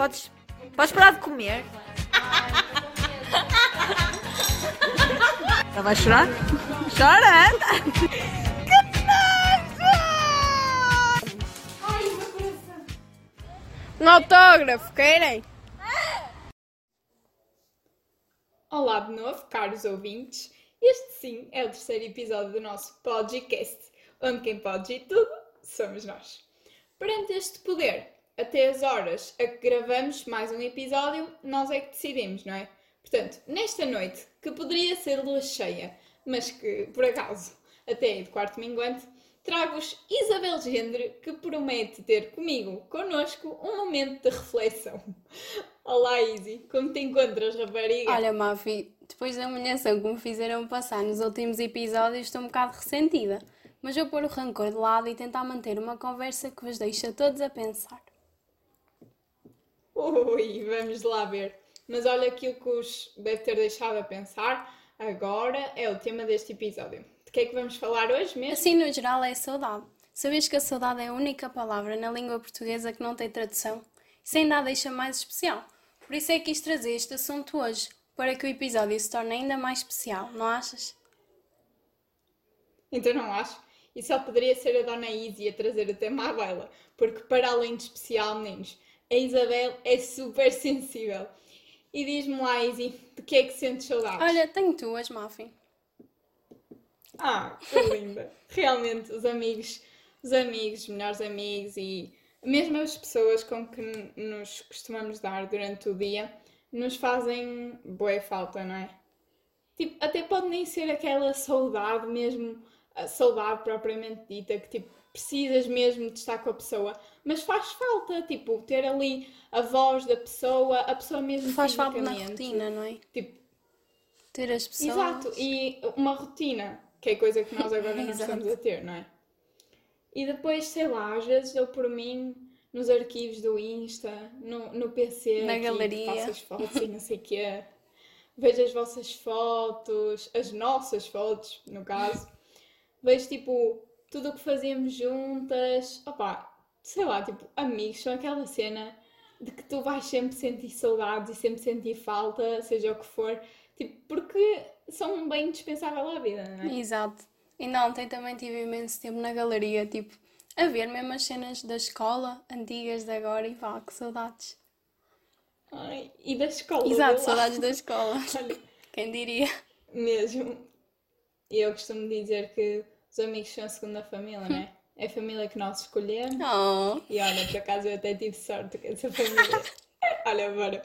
Podes, podes parar de comer? Ela vai chorar? Chora! Que nojo! Um autógrafo, querem? Olá de novo, caros ouvintes. Este sim é o terceiro episódio do nosso podcast, onde quem pode ir tudo somos nós. Perante este poder, até as horas a que gravamos mais um episódio, nós é que decidimos, não é? Portanto, nesta noite, que poderia ser lua cheia, mas que, por acaso, até é de quarto minguante, trago-vos Isabel Gendre, que promete ter comigo, connosco, um momento de reflexão. Olá, Izzy, como te encontras, rapariga? Olha, Mafi, depois da humilhação que me fizeram passar nos últimos episódios, estou um bocado ressentida. Mas vou pôr o rancor de lado e tentar manter uma conversa que vos deixa todos a pensar. Ui, vamos lá ver. Mas olha aquilo que os deve ter deixado a pensar. Agora é o tema deste episódio. De que é que vamos falar hoje mesmo? Assim, no geral, é saudade. Sabias que a saudade é a única palavra na língua portuguesa que não tem tradução? Isso ainda a deixa mais especial. Por isso é que quis trazer este assunto hoje, para que o episódio se torne ainda mais especial, não achas? Então não acho. E só poderia ser a Dona Izzy a trazer o tema à baila, porque para além de especial, meninos, a Isabel é super sensível. E diz-me lá, Izzy, de que é que sentes saudades? Olha, tenho tuas, Muffin. Ah, que linda. Realmente, os amigos, os amigos, os melhores amigos e mesmo as pessoas com que nos costumamos dar durante o dia nos fazem boa falta, não é? Tipo, até pode nem ser aquela saudade mesmo, a saudade propriamente dita, que tipo, precisas mesmo de estar com a pessoa, mas faz falta, tipo, ter ali a voz da pessoa, a pessoa mesmo Faz falta na rotina, não é? Tipo, Ter as pessoas. Exato, e uma rotina, que é coisa que nós agora não estamos a ter, não é? E depois, sei lá, às vezes eu por mim, nos arquivos do Insta, no, no PC, Na aqui, galeria. faço as fotos e não sei o quê, vejo as vossas fotos, as nossas fotos, no caso, vejo tipo tudo o que fazíamos juntas, opá, sei lá, tipo, amigos, são aquela cena de que tu vais sempre sentir saudades e sempre sentir falta, seja o que for, tipo, porque são um bem indispensável à vida, não é? Exato. Ainda ontem também tive imenso tempo na galeria, tipo, a ver mesmo as cenas da escola, antigas de agora, e vá, que saudades. Ai, e da escola. Exato, saudades da escola. Olha, Quem diria? mesmo. E eu costumo dizer que os amigos são a segunda família, não é? É a família que nós escolhemos. Oh, E olha, por acaso eu até tive sorte com essa família. olha, agora,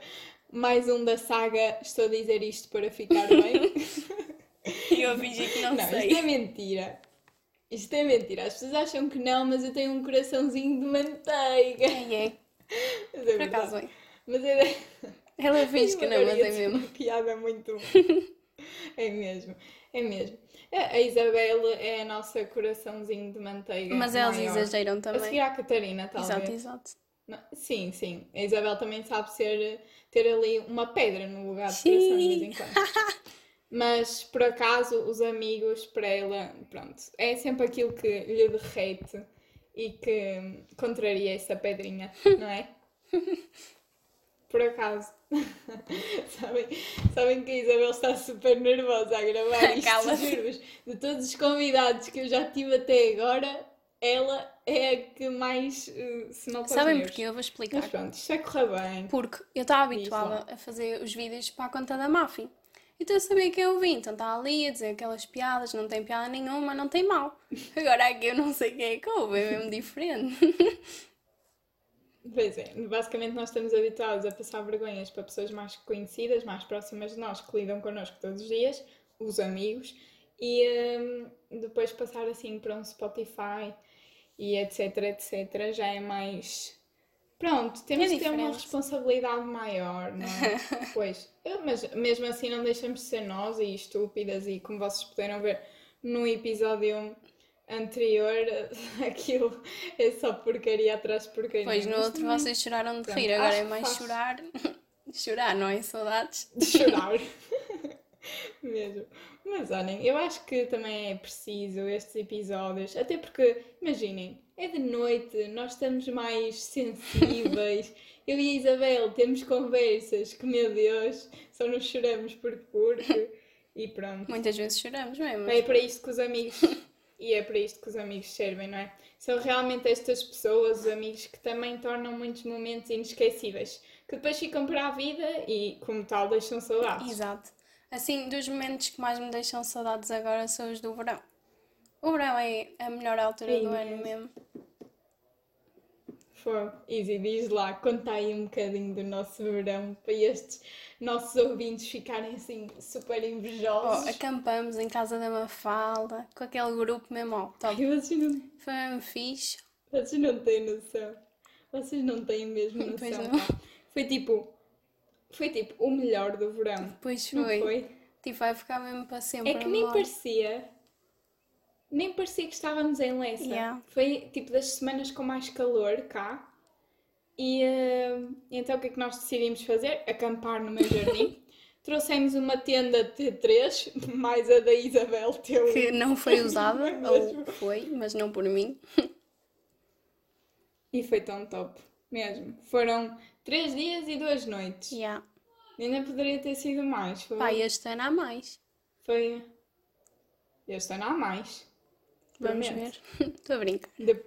mais um da saga, estou a dizer isto para ficar bem. eu fingi que não, Não, sei. isto é mentira. Isto é mentira. As pessoas acham que não, mas eu tenho um coraçãozinho de manteiga. Quem é? Mas é Por verdade. acaso é. Mas é. Ela finge que não, mas é mesmo. Uma piada muito. é mesmo. É mesmo. A a Isabel é a nossa coraçãozinho de manteiga. Mas elas maior. exageram A seguir também. à Catarina, talvez. Exato, exato. Não, Sim, sim. A Isabel também sabe ser, ter ali uma pedra no lugar de Sim. coração de vez em quando. Mas por acaso os amigos para ela, pronto, é sempre aquilo que lhe derrete e que contraria essa pedrinha, não é? Por acaso. sabem, sabem que a Isabel está super nervosa a gravar isto. Juro-vos. De todos os convidados que eu já tive até agora, ela é a que mais eh, se os Sabem porquê? Eu vou Mas explicar. pronto, isto vai correr bem. Porque eu estava habituada a fazer os vídeos para a conta da Muffin. Então eu sabia que eu vim, então está ali a dizer aquelas piadas, não tem piada nenhuma, não tem mal. Agora aqui eu não sei quem é que ouve, é mesmo diferente. Pois é, basicamente nós estamos habituados a passar vergonhas para pessoas mais conhecidas, mais próximas de nós, que lidam connosco todos os dias, os amigos, e hum, depois passar assim para um Spotify e etc, etc, já é mais. Pronto, temos É que ter uma responsabilidade maior, não é? pois, mas mesmo assim não deixamos de ser nós e estúpidas, e como vocês puderam ver no episódio anterior, aquilo é só porcaria atrás de porcaria. Pois no outro também vocês choraram de Pronto, rir, agora é que mais faz. chorar. chorar, não é? Saudades. de chorar. Mesmo. Mas olhem, eu acho que também é preciso estes episódios, até porque, imaginem, é de noite, nós estamos mais sensíveis. Eu e a Isabel temos conversas que, meu Deus, só nos choramos por porque e pronto. Muitas vezes choramos mesmo. É para isto que os amigos. E é para isto que os amigos servem, não é? São realmente estas pessoas, os amigos, que também tornam muitos momentos inesquecíveis, que depois ficam para a vida e, como tal, deixam saudades. Exato. Assim, dos momentos que mais me deixam saudades agora são os do verão. O verão é a melhor altura É do ano mesmo. Foi. Easy, diz lá, conta aí um bocadinho do nosso verão para estes nossos ouvintes ficarem assim super Oh, invejosos. acampamos em casa da Mafalda, com aquele grupo mesmo, ó, top. Ai, vocês não, Foi mesmo fixe. vocês não têm noção. Vocês não têm mesmo Pois noção. não. pá. Foi tipo. Foi tipo o melhor do verão. Pois Não foi. foi? Tipo, vai ficar mesmo para sempre. É que nem memória. parecia. Nem parecia que estávamos em Lessa. Yeah. Foi tipo das semanas com mais calor cá. E eh, então o que é que nós decidimos fazer? Acampar no meu jardim. Trouxemos uma tenda T3, mais a da Isabel, teu. Que não foi usada, ou foi, mas não por mim. E foi tão top, mesmo. Foram três dias e duas noites. Yeah. Ainda poderia ter sido mais. Foi. Pá, este ano há mais. foi... Este ano há mais. Vamos Prometo. ver. Estou a brincar. De-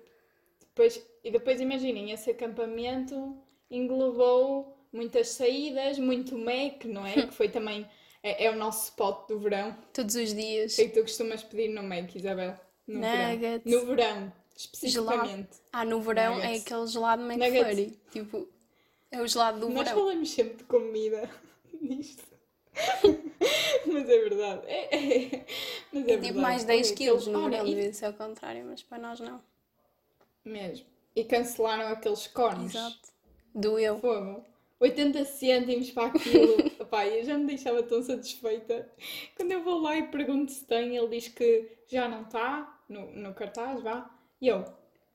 Depois, e depois imaginem, esse acampamento englobou muitas saídas, muito Mac, não é? Que foi também, é, é o nosso spot do verão. Todos os dias. O que é que tu costumas pedir no Mac, Isabel? No Nuggets. verão. No verão, especificamente. Ah, no verão Nuggets. é aquele gelado. McFlurry. Tipo, é o gelado do Nós verão. falamos sempre de comida nisto. mas é verdade. É, é- mas é É tipo verdade. mais 10 Olha, quilos no verão, e- devia ser ao contrário, mas para nós não. Mesmo. E cancelaram aqueles cones. Exato. Doeu. Fogo. 80 cêntimos para aquilo. Epá, eu já me deixava tão satisfeita. Quando eu vou lá e pergunto se tem, ele diz que já não está no, no cartaz, vá. E eu,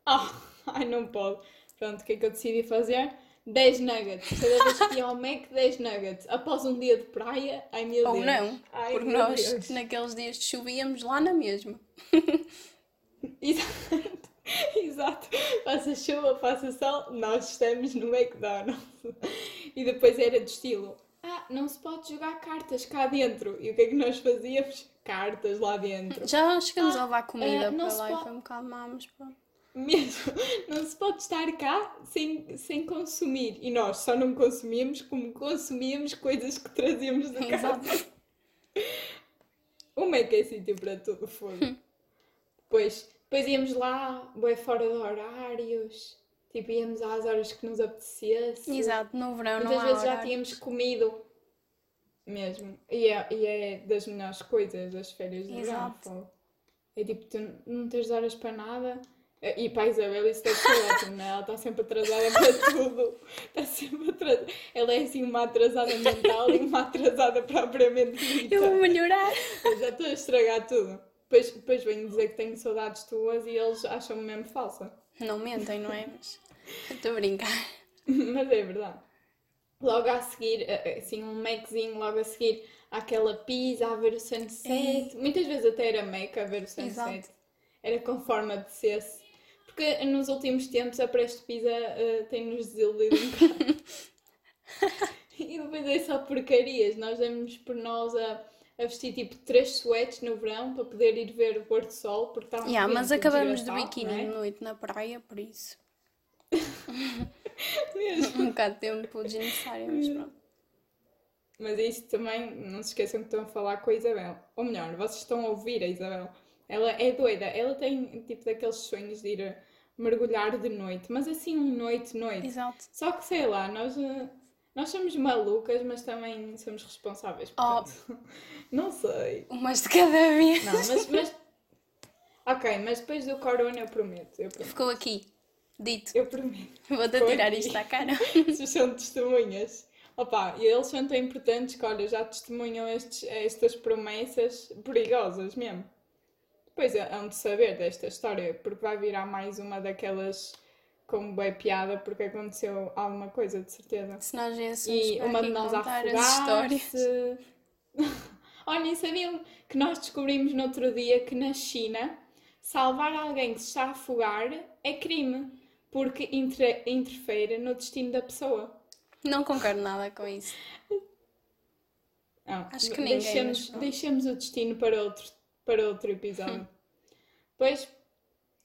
ah, ai, não pode. Pronto, o que é que eu decidi fazer? 10 nuggets. Cada vez que ia ao Mac, 10 nuggets. Após um dia de praia, ai meu Ou Deus. não, Ai, porque nós Deus. naqueles dias de chuva íamos lá na mesma. Exato. Exato. Faça chuva, faça sol, nós estamos no McDonald's. E depois era de estilo: ah, não se pode jogar cartas cá dentro. E o que é que nós fazíamos? Cartas lá dentro. Já chegamos Ah, a levar comida não para lá e foi um bocado má, mas pronto. Mesmo. Não se pode estar cá sem, sem consumir. E nós só não consumíamos como consumíamos coisas que trazíamos de casa. Exato. O Mac é sítio para tudo, fogo. depois, depois íamos lá, bué fora de horários. Tipo, íamos às horas que nos apetecesse. Exato, no verão não Muitas vezes já tínhamos comido. Mesmo. E é, e é das melhores coisas, as férias de verão. É tipo, tu não tens horas para nada. E para a Isabel isso deve ser ótimo, não é? Ela está sempre atrasada para tudo. Está sempre atrasada. Ela é assim uma atrasada mental e uma atrasada propriamente dita. Eu vou melhorar. Eu já estou a estragar tudo. Depois, depois venho dizer que tenho saudades tuas e eles acham-me mesmo falsa. Não mentem, não é? Mas estou a brincar. Mas é verdade. Logo a seguir, eh, assim, um Maczinho, logo a seguir, aquela pizza a ver o sunset. Muitas vezes até era Mac a ver o sunset. Exato. Era conforme apetecesse. Porque nos últimos tempos a Presto Pizza eh, tem-nos desiludido um bocado. e depois é só porcarias. Nós damos por nós a, a vestir tipo três sweats no verão para poder ir ver o pôr do sol. Porque está Yeah, mas vento acabamos de desgraçado, biquíni é? de noite na praia, por isso. Um bocado de tempo desnecessário, mas pronto. Mas isso também, não se esqueçam que estão a falar com a Isabel. Ou melhor, vocês estão a ouvir a Isabel. Ela é doida. Ela tem tipo daqueles sonhos de ir mergulhar de noite. Mas assim, um noite, noite. Exato. Só que sei lá, nós, eh, nós somos malucas, mas também somos responsáveis. Oh. Portanto, não sei. Umas de cada vez. Não, mas, mas. Ok, mas depois do corona eu prometo. Eu prometo. Ficou aqui. Dito. Eu prometo. Vou-te tirar aqui. isto à cara. Vocês são testemunhas. Opa, e eles são tão importantes que, olha, já testemunham estes, estas promessas perigosas mesmo. Depois hão de saber desta história, porque vai virar mais uma daquelas com bem piada, porque aconteceu alguma coisa, de certeza. Se nós E uma de nós a as histórias. afogar-se. Olhem, sabiam que nós descobrimos no outro dia que na China salvar alguém que se está a afogar é crime, porque inter- interfere no destino da pessoa. Não concordo nada com isso. Não, Acho que ninguém, pronto. deixemos o destino para outro, para outro episódio. Depois,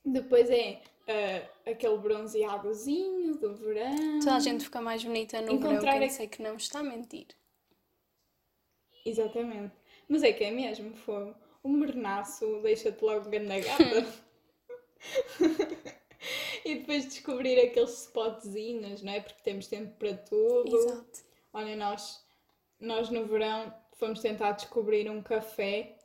depois é ah, aquele bronzeadozinho do verão. Toda a gente fica mais bonita no Encontrar verão, quem a- sei que não está a mentir. Exatamente. Mas é que é mesmo fogo. O mornaço deixa-te logo ganda gata. e depois descobrir aqueles spotzinhos, não é? Porque temos tempo para tudo. Exato. Olha, nós, nós no verão fomos tentar descobrir um café.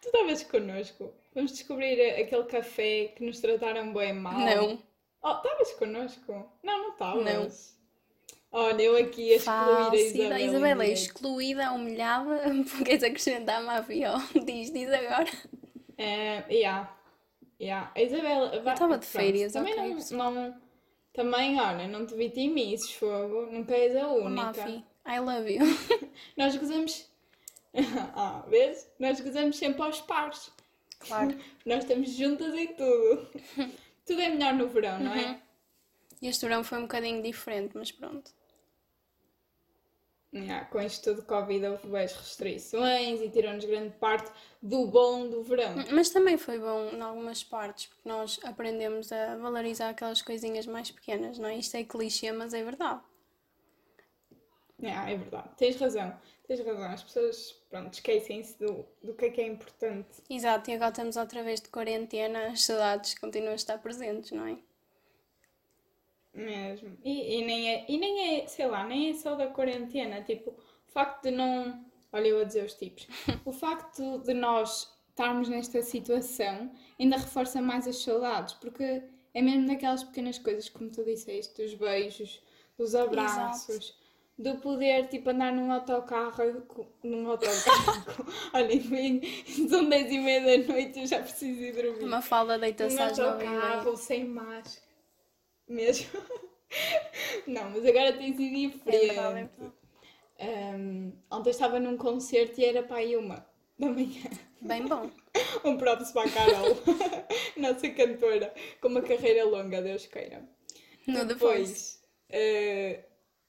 Tu estavas connosco. Fomos descobrir aquele café que nos trataram bem mal. Não. Oh, estavas connosco? Não, não estavas. Não. Olha, eu aqui a excluir a. Isabela. Isabela é excluída, humilhada. Queres acrescentar Mafia? Diz, diz agora. É, yeah. Yeah. A Isabela. vai- estava de férias, também ok, não, não- Também, olha, não te vitimices, fogo. Nunca és a única. Mafi, I love you. Nós gozamos. ah, vês? Nós gozamos sempre aos pares. Claro. Nós estamos juntas em tudo. tudo é melhor no verão, não Uhum. é? Este verão foi um bocadinho diferente, mas pronto. Yeah, com isto tudo Covid houve várias restrições e tirou-nos grande parte do bom do verão. Mas também foi bom em algumas partes, porque nós aprendemos a valorizar aquelas coisinhas mais pequenas, não é? Isto é clichê, mas é verdade. Yeah, é verdade. Tens razão. Tens razão. As pessoas, pronto, esquecem-se do, do que é que é importante. Exato, e agora estamos outra vez de quarentena, as saudades continuam a estar presentes, não é? Mesmo. E, e, nem é, e nem é, sei lá, nem é só da quarentena. Tipo, o facto de não. Olha, eu a dizer os tipos. O facto de nós estarmos nesta situação ainda reforça mais as saudades, porque é mesmo daquelas pequenas coisas, como tu disseste, dos beijos, dos abraços, do poder, tipo, andar num autocarro. Num autocarro. Olha, são 10 e meia da noite eu já preciso ir dormir. Uma falda deita-se Um às nove autocarro sem máscara. Mesmo. Não, mas agora tem sido É diferente. verdade, é verdade. Ahm, ontem estava num concerto e era para aí uma da manhã. Bem bom. Um props para a Carol, nossa cantora, com uma carreira longa, Deus queira. No Voice. Depois, eh,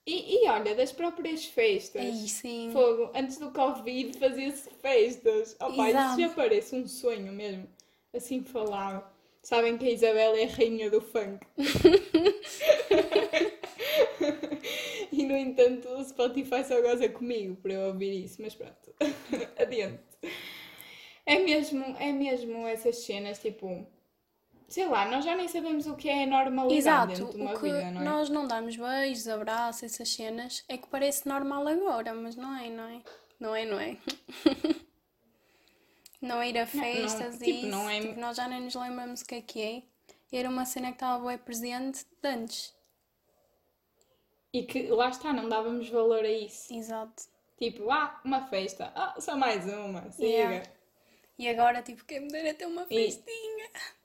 e, e olha, das próprias festas. Aí sim. Fogo, antes do Covid fazia-se festas. Oh, pá, isso já parece um sonho mesmo. Assim falava. Sabem que a Isabela é a rainha do funk. e no entanto o Spotify só goza comigo para eu ouvir isso, mas pronto. Adiante. É mesmo, é mesmo essas cenas, tipo. Sei lá, nós já nem sabemos o que é normalidade Exato, dentro de uma o que vida, não é? nós não darmos beijos, abraços, essas cenas, é que parece normal agora, mas não é, não é? Não é, não é? não é ir a festas e tipo, isso, não é- tipo, nós já nem nos lembramos o que é que é. Era uma cena que estava bem presente de antes. E que lá está, não dávamos valor a isso. Exato. Tipo, ah, uma festa. Ah, só mais uma. Siga. Yeah. E agora, tipo, quem me dera ter uma festinha. E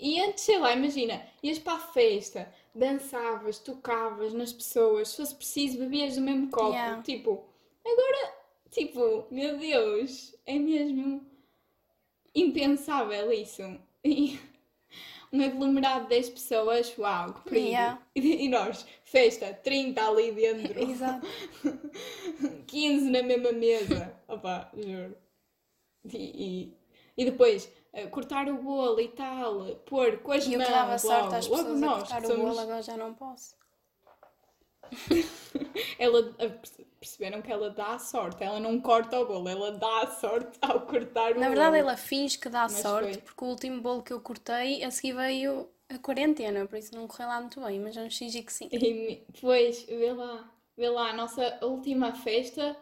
antes, sei lá, imagina, ias para a festa, dançavas, tocavas nas pessoas, se fosse preciso, bebias do mesmo copo. Yeah. Tipo, agora, tipo, meu Deus, é mesmo impensável isso. E um aglomerado de 10 pessoas, uau, que perigo. Yeah. E, e nós, festa, 30 ali dentro. Exato. 15 na mesma mesa. Opa, juro. E, e, e depois cortar o bolo e tal, pôr com as E mãos. que dava sorte logo, às logo pessoas a nós, cortar que o somos- bolo, agora já não posso. Ela, a- perceberam que ela dá sorte, ela não corta o bolo, ela dá sorte ao cortar o Na verdade, bolo. ela finge que dá Mas sorte, foi. porque o último bolo que eu cortei, a seguir veio a quarentena, por isso não correu lá muito bem, mas vamos fingir que sim. E Pois, vê lá, vê lá, a nossa última festa,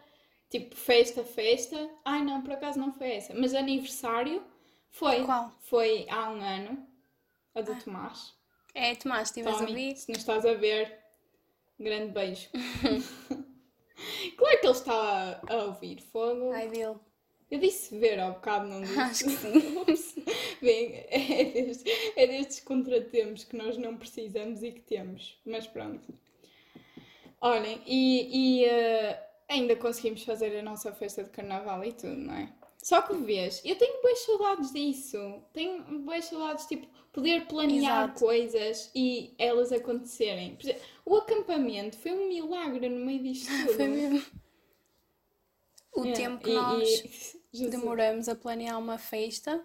tipo festa, festa. Ai não, por acaso não foi essa, mas aniversário foi. Qual? Foi há um ano, a do Tomás. É, Tomás, estivas a ouvir? se nos estás a ver, um grande beijo. claro que ele está a, a ouvir fogo. Ai dele. Eu disse ver ao bocado, não disse. Acho que sim. Bem, é destes, é destes contratempos que nós não precisamos e que temos. Mas pronto. Olhem, e, e, eh, ainda conseguimos fazer a nossa festa de carnaval e tudo, não é? Só que vês, eu tenho boas saudades disso. Tenho boas saudades, tipo, poder planear Exato. coisas e elas acontecerem. Exemplo, o acampamento foi um milagre no meio disto tudo. Foi mesmo. O Yeah, tempo que e- nós e- demoramos a planear uma festa,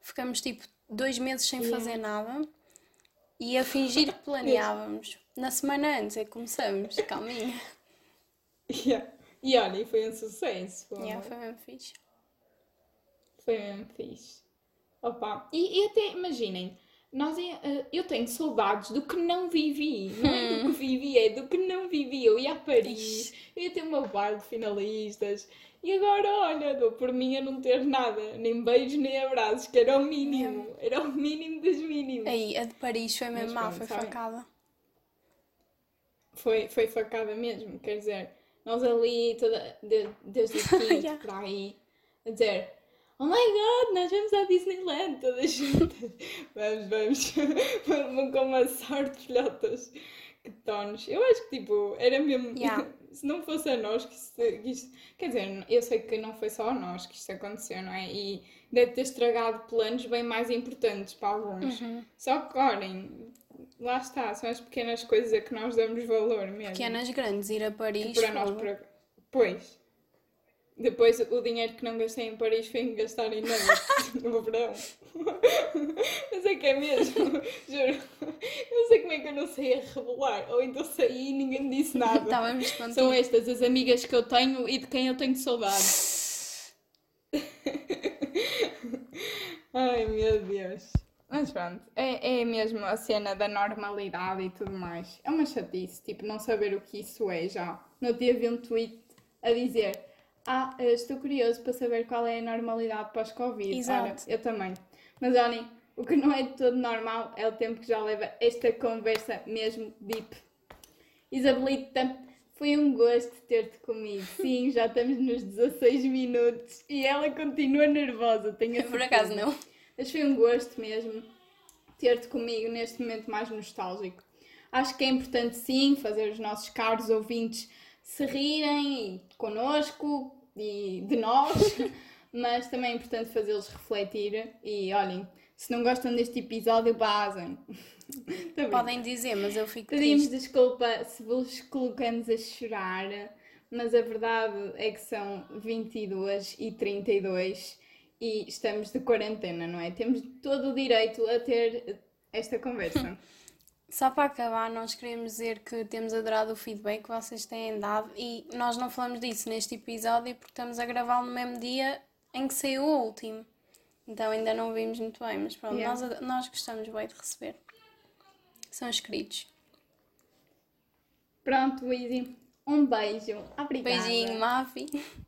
ficamos tipo dois meses sem Yeah. fazer nada e a fingir que planeávamos. Na semana antes é que começamos, calminha. Yeah. E olha, foi um sucesso. Foi, Yeah, foi mesmo fixe. Foi mesmo fixe. Opa, e, e até imaginem, nós, eh, eu tenho saudades do que não vivi, não é do que vivi, é do que não vivi. Eu ia a Paris, eu ia ter uma bar de finalistas e agora, olha, dou por mim a não ter nada, nem beijos nem abraços, que era o mínimo, era o mínimo dos mínimos. Aí, a de Paris foi mesmo Mas pronto, foi facada. Foi, foi facada mesmo, quer dizer, nós ali, toda, de- desde o quinto Yeah. para aí, a dizer: Oh my god, nós vamos à Disneyland todas juntas. vamos, vamos, vamos com uma sorte, filhotas, que tonos. Eu acho que tipo, era mesmo. Yeah. Se não fosse a nós que isto, que isto- Quer dizer, eu sei que não foi só a nós que isto aconteceu, não é? E deve ter estragado planos bem mais importantes para alguns. Uhum. Só que, olhem, lá está, são as pequenas coisas a que nós damos valor mesmo. Pequenas grandes, ir a Paris. para nós, para... Pois. Depois o dinheiro que não gastei em Paris foi em gastar em nuggets no verão. Mas é que é mesmo, juro. Não sei como é que eu não sei a rebolar. Ou então saí e ninguém me disse nada. Estávamos contigo. São estas as amigas que eu tenho e de quem eu tenho saudade. Ai meu Deus. Mas pronto, é, é mesmo a cena da normalidade e tudo mais. É uma chatice, tipo, não saber o que isso é já. No dia vi um tweet a dizer: Ah, estou curioso para saber qual é a normalidade pós-Covid. Exato. Olha, eu também. Mas olhem, o que não é de todo normal é o tempo que já leva esta conversa mesmo deep. Isabelita, foi um gosto ter-te comigo. Sim, já estamos nos 16 minutos e ela continua nervosa, tenho Por acaso não. Mas foi um gosto mesmo ter-te comigo neste momento mais nostálgico. Acho que é importante sim fazer os nossos caros ouvintes se rirem connosco e de nós, mas também é importante fazê-los refletir e olhem, se não gostam deste episódio, basem. Podem dizer, mas eu fico Pedimos triste. desculpa se vos colocamos a chorar, mas a verdade é que são 22 e 32 e estamos de quarentena, não é? Temos todo o direito a ter esta conversa. Só para acabar, nós queremos dizer que temos adorado o feedback que vocês têm dado e nós não falamos disso neste episódio porque estamos a gravá-lo no mesmo dia em que saiu o último. Então ainda não vimos muito bem, mas pronto, Yeah. nós, nós gostamos bem de receber. São escritos. Pronto, Izzy. Um beijo. Obrigada. Beijinho, Mafi.